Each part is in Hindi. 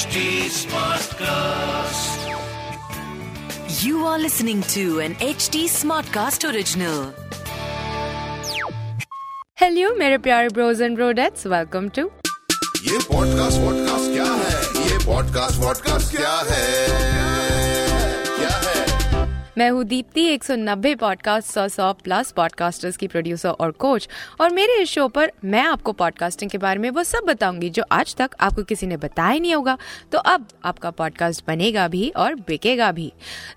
HD Smartcast. You are listening to an HD Smartcast original. Hello मेरे प्यारे bros and brodettes welcome to ये पॉडकास्ट वॉडकास्ट क्या है ये पॉडकास्ट वॉडकास्ट क्या है क्या है मैं हूँ दीप्ति 190 पॉडकास्ट सौ सौ प्लस पॉडकास्टर्स की प्रोड्यूसर और कोच और मेरे इस शो पर मैं आपको पॉडकास्टिंग के बारे में वो सब बताऊँगी जो आज तक आपको किसी ने बताया नहीं होगा। तो अब आपका पॉडकास्ट बनेगा भी और बिकेगा भी।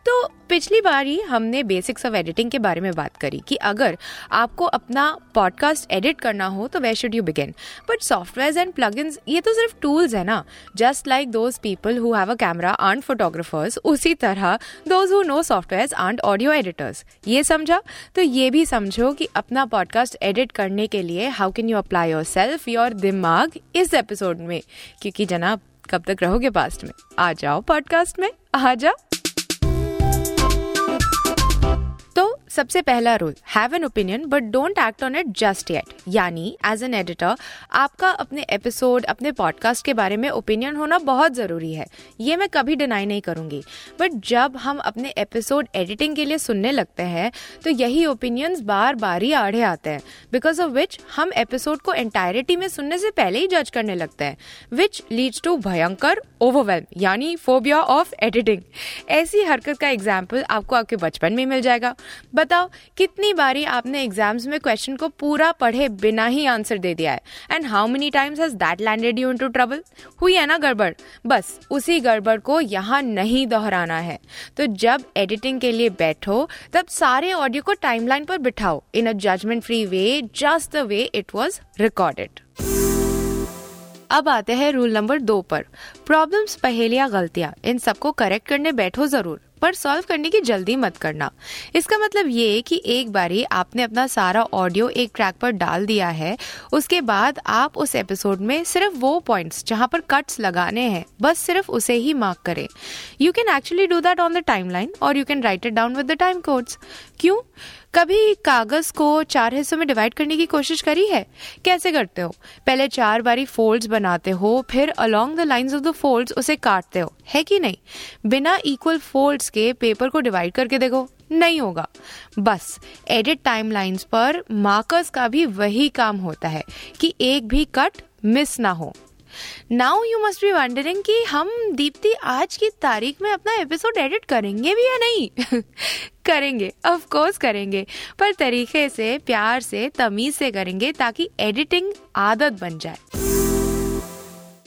तो पिछली बार ही हमने बेसिक्स ऑफ़ एडिटिंग के बारे में बात करी कि अगर आपको अपना पॉडकास्ट एडिट करना हो तो where should you begin but software and plugins ये तो सिर्फ़ टूल्स है ना। Just like those people who have a camera aren't photographers उसी तरह those who know software aren't audio editors ये समझा? तो ये भी समझो कि अपना पॉडकास्ट एडिट करने के लिए how can you apply yourself your दिमाग इस एपिसोड में? क्योंकि जनाब, कब तक रहोगे पास्ट में? आ जाओ पॉडकास्ट में। आ जाओ। सबसे पहला rule have an opinion but don't act on it just yet यानी एज एन एडिटर आपका अपने एपिसोड अपने पॉडकास्ट के बारे में ओपिनियन होना बहुत ज़रूरी है। ये मैं कभी डिनाई नहीं करूँगी। बट जब हम अपने एपिसोड एडिटिंग के लिए सुनने लगते हैं तो यही ओपिनियंस बार बार ही आड़े आते हैं। बिकॉज़ ऑफ़ विच हम एपिसोड को एंटायरिटी में सुनने से पहले ही जज करने लगते हैं। विच लीड्स टू भयंकर ओवरवेलम यानी फोबिया ऑफ़ एडिटिंग ऐसी हरकत का एग्ज़ाम्पल आपको आपके बचपन में मिल जाएगा। बताओ, कितनी बारी आपने एग्ज़ाम्स में क्वेश्चन को पूरा पढ़े बिना ही आंसर दे दिया है? And how many times has that landed you into trouble हुई है ना गड़बड़? बस, उसी गड़बड़ को यहाँ नहीं दोहराना है। तो जब एडिटिंग के लिए बैठो, तब सारे ऑडियो को टाइमलाइन पर बिठाओ। In a judgement free way just the way it was recorded अब आते हैं रूल नंबर दो पर। प्रॉब्लम्स पहेलियाँ, गलतियाँ, इन सबको करेक्ट करने बैठो ज़रूर। पर सॉल्व करने की जल्दी मत करना। इसका मतलब ये कि एक बारी आपने अपना सारा ऑडियो एक ट्रैक पर डाल दिया है, उसके बाद आप उस एपिसोड में सिर्फ़ वो पॉइंट्स जहाँ पर कट्स लगाने हैं, बस सिर्फ़ उसे ही मार्क करें। You can actually do that on the time और you can write it down with the time codes क्यों? कभी कागज़ को चार हिस्सों में डिवाइड करने की कोशिश करी है? कैसे करते हो? पहले चार बारी फोल्ड्स बनाते हो, फिर along the lines of the folds उसे काटते हो। है कि नहीं? बिना इक्वल फोल्ड्स के पेपर को डिवाइड करके देखो, नहीं होगा। बस एडिट टाइमलाइंस पर मार्कर्स का भी वही काम होता है कि एक भी कट मिस ना हो। Now you must be wondering कि हम दीप्ति आज की तारीख में अपना एपिसोड एडिट करेंगे भी या नहीं? करेंगे ऑफ़ कोर्स करेंगे, पर तरीके से, प्यार से, तमीज से करेंगे ताकि एडिटिंग आदत बन जाए।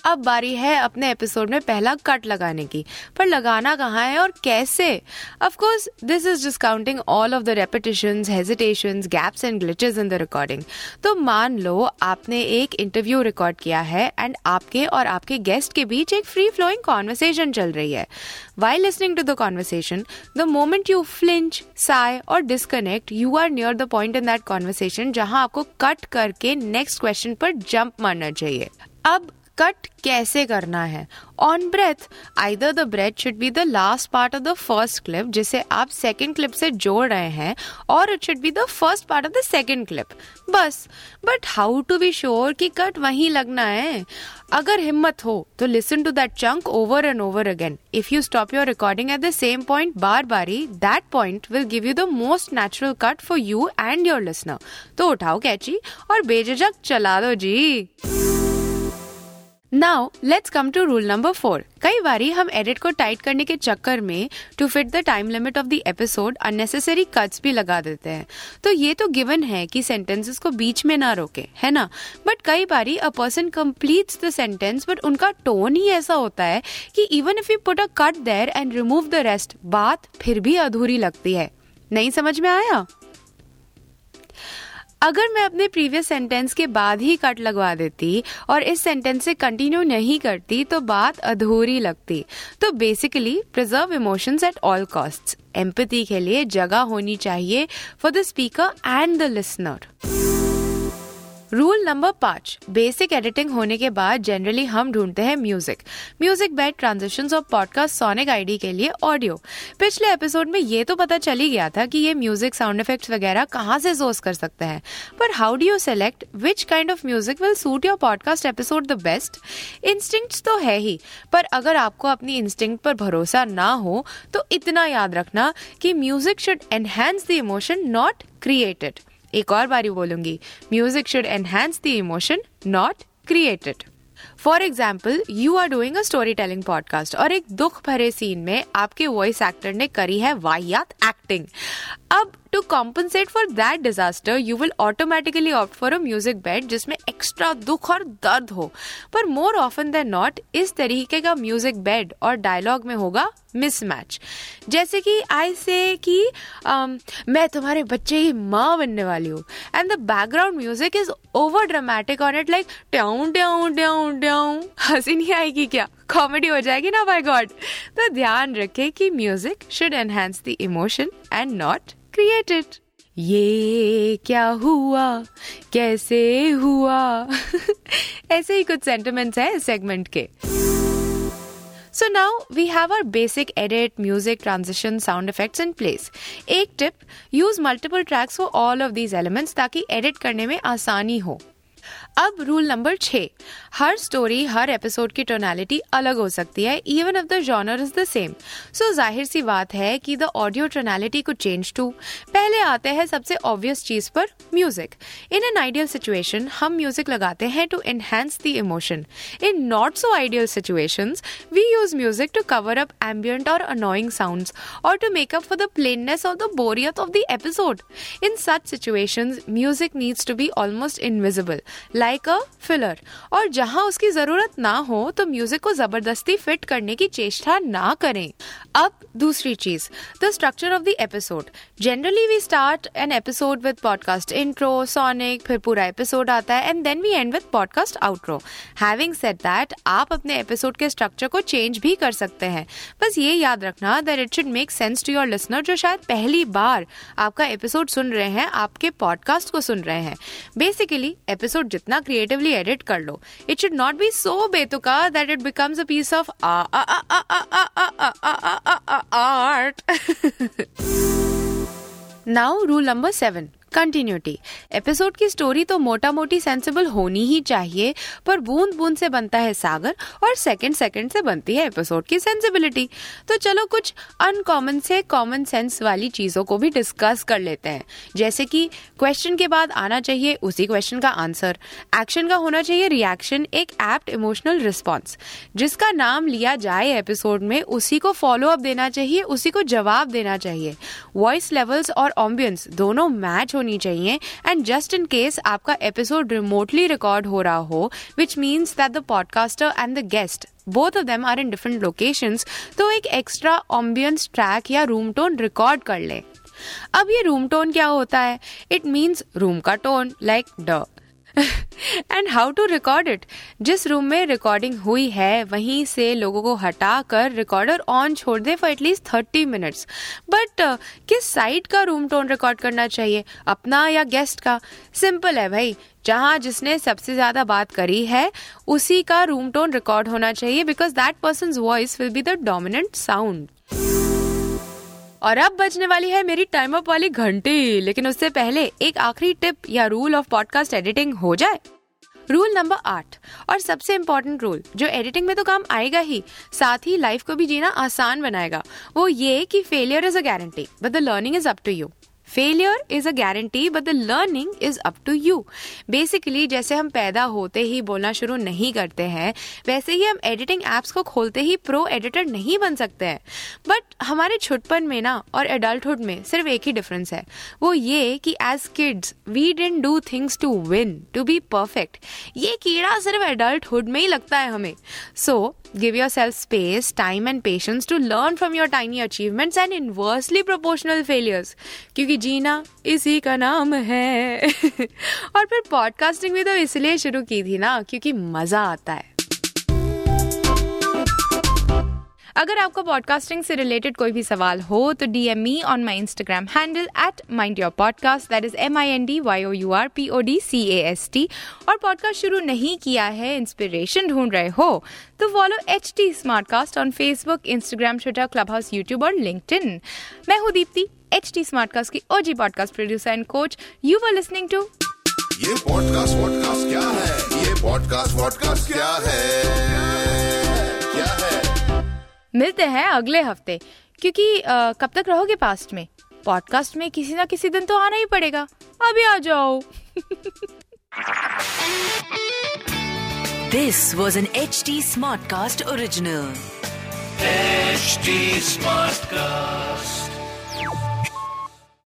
अब बारी है अपने एपिसोड में पहला कट लगाने की। पर लगाना कहाँ है और कैसे? Of course this is discounting all of the repetitions hesitations gaps and glitches in the recording तो मान लो आपने एक इंटरव्यू रिकॉर्ड किया है एंड आपके और आपके गेस्ट के बीच एक फ्री फ्लोइंग कॉन्वर्सेशन चल रही है। Why listening to the conversation the moment you flinch sigh और disconnect you are near the point in that conversation जहाँ आपको कट करके नेक्स्ट क्वेश्चन पर जंप मारना चाहिए। अब कट कैसे करना है? On breath either the breath should be the last part of the first clip जिसे आप सेकेंड क्लिप से जोड़ रहे हैं, और it should be the first part of the second clip बस but how to be sure कि कट वहीं लगना है? अगर हिम्मत हो तो listen to that chunk over and over again if you stop your recording at the same point बार बारी that point will give you the most natural cut for you and your listener तो उठाओ कैची और बेझिझक चला दो जी। Now let's come to rule number four कई बारी हम एडिट को टाइट करने के चक्कर में to fit the time limit of the episode unnecessary cuts भी लगा देते हैं। तो ये तो गिवन है कि सेंटेंसेस को बीच में ना रोके, है ना? बट कई बार a person completes the sentence but उनका टोन ही ऐसा होता है कि even if you put a cut there and remove the rest बात फिर भी अधूरी लगती है। नहीं समझ में आया? अगर मैं अपने प्रीवियस सेंटेंस के बाद ही कट लगवा देती और इस सेंटेंस से कंटिन्यू नहीं करती तो बात अधूरी लगती। तो basically preserve emotions at all costs empathy के लिए जगह होनी चाहिए for the speaker and the listener rule number पाँच बेसिक एडिटिंग होने के बाद जनरली हम ढूंढते हैं म्यूज़िक म्यूज़िक बेड ट्रांजेक्शन और पॉडकास्ट सोनिक आईडी के लिए ऑडियो पिछले एपिसोड में ये तो पता चल ही गया था कि ये म्यूज़िक साउंड इफेक्ट्स वगैरह कहाँ से सोर्स कर सकते हैं. पर how do you select which kind of music will suit your podcast episode the best instinct तो है ही, पर अगर आपको अपनी इंस्टिंक्ट पर भरोसा ना हो तो इतना याद रखना कि music should enhance the emotion not created एक और बारी बोलूँगी। Music should enhance the emotion not created for example you are doing a story telling podcast और एक दुख भरे सीन में आपके वॉइस एक्टर ने करी है वाहियात एक्टिंग अब to compensate for that disaster you will automatically opt for a music bed जिसमें एक्स्ट्रा दुख और दर्द हो। पर मोर ऑफन देन नॉट इस तरीके का म्यूज़िक बेड और डायलॉग में होगा मिसमैच जैसे कि आई से कि um, मैं तुम्हारे बच्चे की माँ बनने वाली हूँ। And the background music is over dramatic on it like ट्याऊ ट्याऊ ट्याऊ ट्याऊ हँसी नहीं आएगी क्या? कॉमेडी हो जाएगी ना बाय गॉड तो ध्यान रखें कि music should enhance the emotion and not created ये क्या हुआ? कैसे हुआ? ऐसे ही कुछ सेंटिमेंट्स हैं इस सेगमेंट के। So now we have our basic edit music transition sound effects in place एक tip use multiple tracks for all of these elements ताकि एडिट करने में आसानी हो। अब रूल नंबर छः हर स्टोरी हर एपिसोड की टोनालिटी अलग हो सकती है। Even if the genre is the same so ज़ाहिर सी बात है कि द ऑडियो टोनालिटी को चेंज टू पहले आते हैं सबसे ऑब्वियस चीज़ पर music in an ideal situation हम म्यूज़िक लगाते हैं to enhance the emotion in not so ideal situation we use music to cover up ambient और अनोइंग साउंड और to make up for the plainness of the बोरियत of the episode in such situation music needs to be almost invisible like a filler और जहाँ उसकी ज़रूरत ना हो तो म्यूज़िक को ज़बरदस्ती फिट करने की चेष्टा ना करें। अब दूसरी चीज़ the structure of the episode generally we start an episode with podcast intro sonic फिर पूरा एपिसोड आता है and then we end with podcast outro having said that आप अपने एपिसोड के स्ट्रक्चर को चेंज भी कर सकते हैं। बस ये याद रखना that it should make sense to your listener जो शायद पहली बार आपका एपिसोड सुन रहे हैं, आपके पॉडकास्ट को सुन रहे हैं। बेसिकली एपिसोड जितना क्रिएटिवली एडिट कर लो it should not be so बेतुका that it becomes a piece of art now rule number seven continuity episode की स्टोरी तो मोटा मोटी सेंसिबल होनी ही चाहिए, पर बूंद बूंद से बनता है सागर और सेकंड सेकंड से बनती है एपिसोड की सेंसिबिलिटी तो चलो कुछ अनकॉमन से कॉमन सेंस वाली चीज़ों को भी डिस्कस कर लेते हैं। जैसे कि क्वेश्चन के बाद आना चाहिए, उसी क्वेश्चन का आंसर एक्शन का होना चाहिए रिएक्शन एक एप्ट इमोशनल रिस्पॉन्स जिसका नाम लिया जाए एपिसोड में, उसी को फॉलो अप देना चाहिए, उसी को जवाब देना चाहिए. वॉइस लेवल्स और ऑम्बियंस दोनों मैच होनी चाहिए। एंड जस्ट इन केस आपका एपिसोड रिमोटली रिकॉर्ड हो रहा हो which means that the podcaster and the guest both of them are in different location तो एक एक्स्ट्रा ऑम्बियंस ट्रैक या रूम टोन रिकॉर्ड कर ले। अब ये रूम टोन क्या होता है? इट मीन्स रूम का tone like the and how to record it जिस रूम में रिकॉर्डिंग हुई है, वहीं से लोगों को हटा कर रिकॉर्डर ऑन छोड़ दे for at least thirty minutes but किस साइड का रूम टोन रिकॉर्ड करना चाहिए? अपना या गेस्ट का? सिंपल है भाई. जहाँ जिसने सबसे ज़्यादा बात करी है, उसी का रूम टोन रिकॉर्ड होना चाहिए because that person voice will be the dominant sound और अब बजने वाली है मेरी टाइम अप वाली घंटी। लेकिन उससे पहले एक आखिरी टिप या रूल ऑफ़ पॉडकास्ट एडिटिंग हो जाए। रूल नंबर आठ और सबसे इम्पोर्टेंट रूल जो एडिटिंग में तो काम आएगा ही, साथ ही लाइफ को भी जीना आसान बनाएगा, वो ये कि failure is a guarantee but the learning is up to you failure is a guarantee but the learning is up to you basically जैसे हम पैदा होते ही बोलना शुरू नहीं करते हैं, वैसे ही हम एडिटिंग एप्स को खोलते ही प्रो एडिटर नहीं बन सकते हैं। बट हमारे छुटपन में ना और एडल्टहुड में सिर्फ़ एक ही डिफरेंस है। वो ये कि as kids we didn't do things to win to be perfect ये कीड़ा सिर्फ़ एडल्टहुड में ही लगता है हमें। So give yourself space time and patience to learn from your tiny achievements and inversely proportional failures क्योंकि जीना इसी का नाम है। और फिर पॉडकास्टिंग भी तो इसलिए शुरू की थी ना, क्योंकि मज़ा आता है। अगर आपको पॉडकास्टिंग से रिलेटेड कोई भी सवाल हो तो DM me on my Instagram handle at mind your podcast that is M I N D Y O U R P O D C A S T और पॉडकास्ट शुरू नहीं किया है इंस्पिरेशन ढूंढ रहे हो तो follow H T smart cast on Facebook Instagram Twitter club house YouTube और लिंक्डइन मैं हूँ Deepti H T smart cast की OG podcast producer and coach you were listening to ये पॉडकास्ट वॉडकास्ट क्या है? ये पॉडकास्ट वॉडकास्ट क्या है? क्या है? मिलते हैं अगले हफ़्ते। क्योंकि आ, कब तक रहोगे पास्ट में? पॉडकास्ट में किसी ना किसी दिन तो आना ही पड़ेगा। अभी आ जाओ। This was an H T smart cast original smart Smartcast.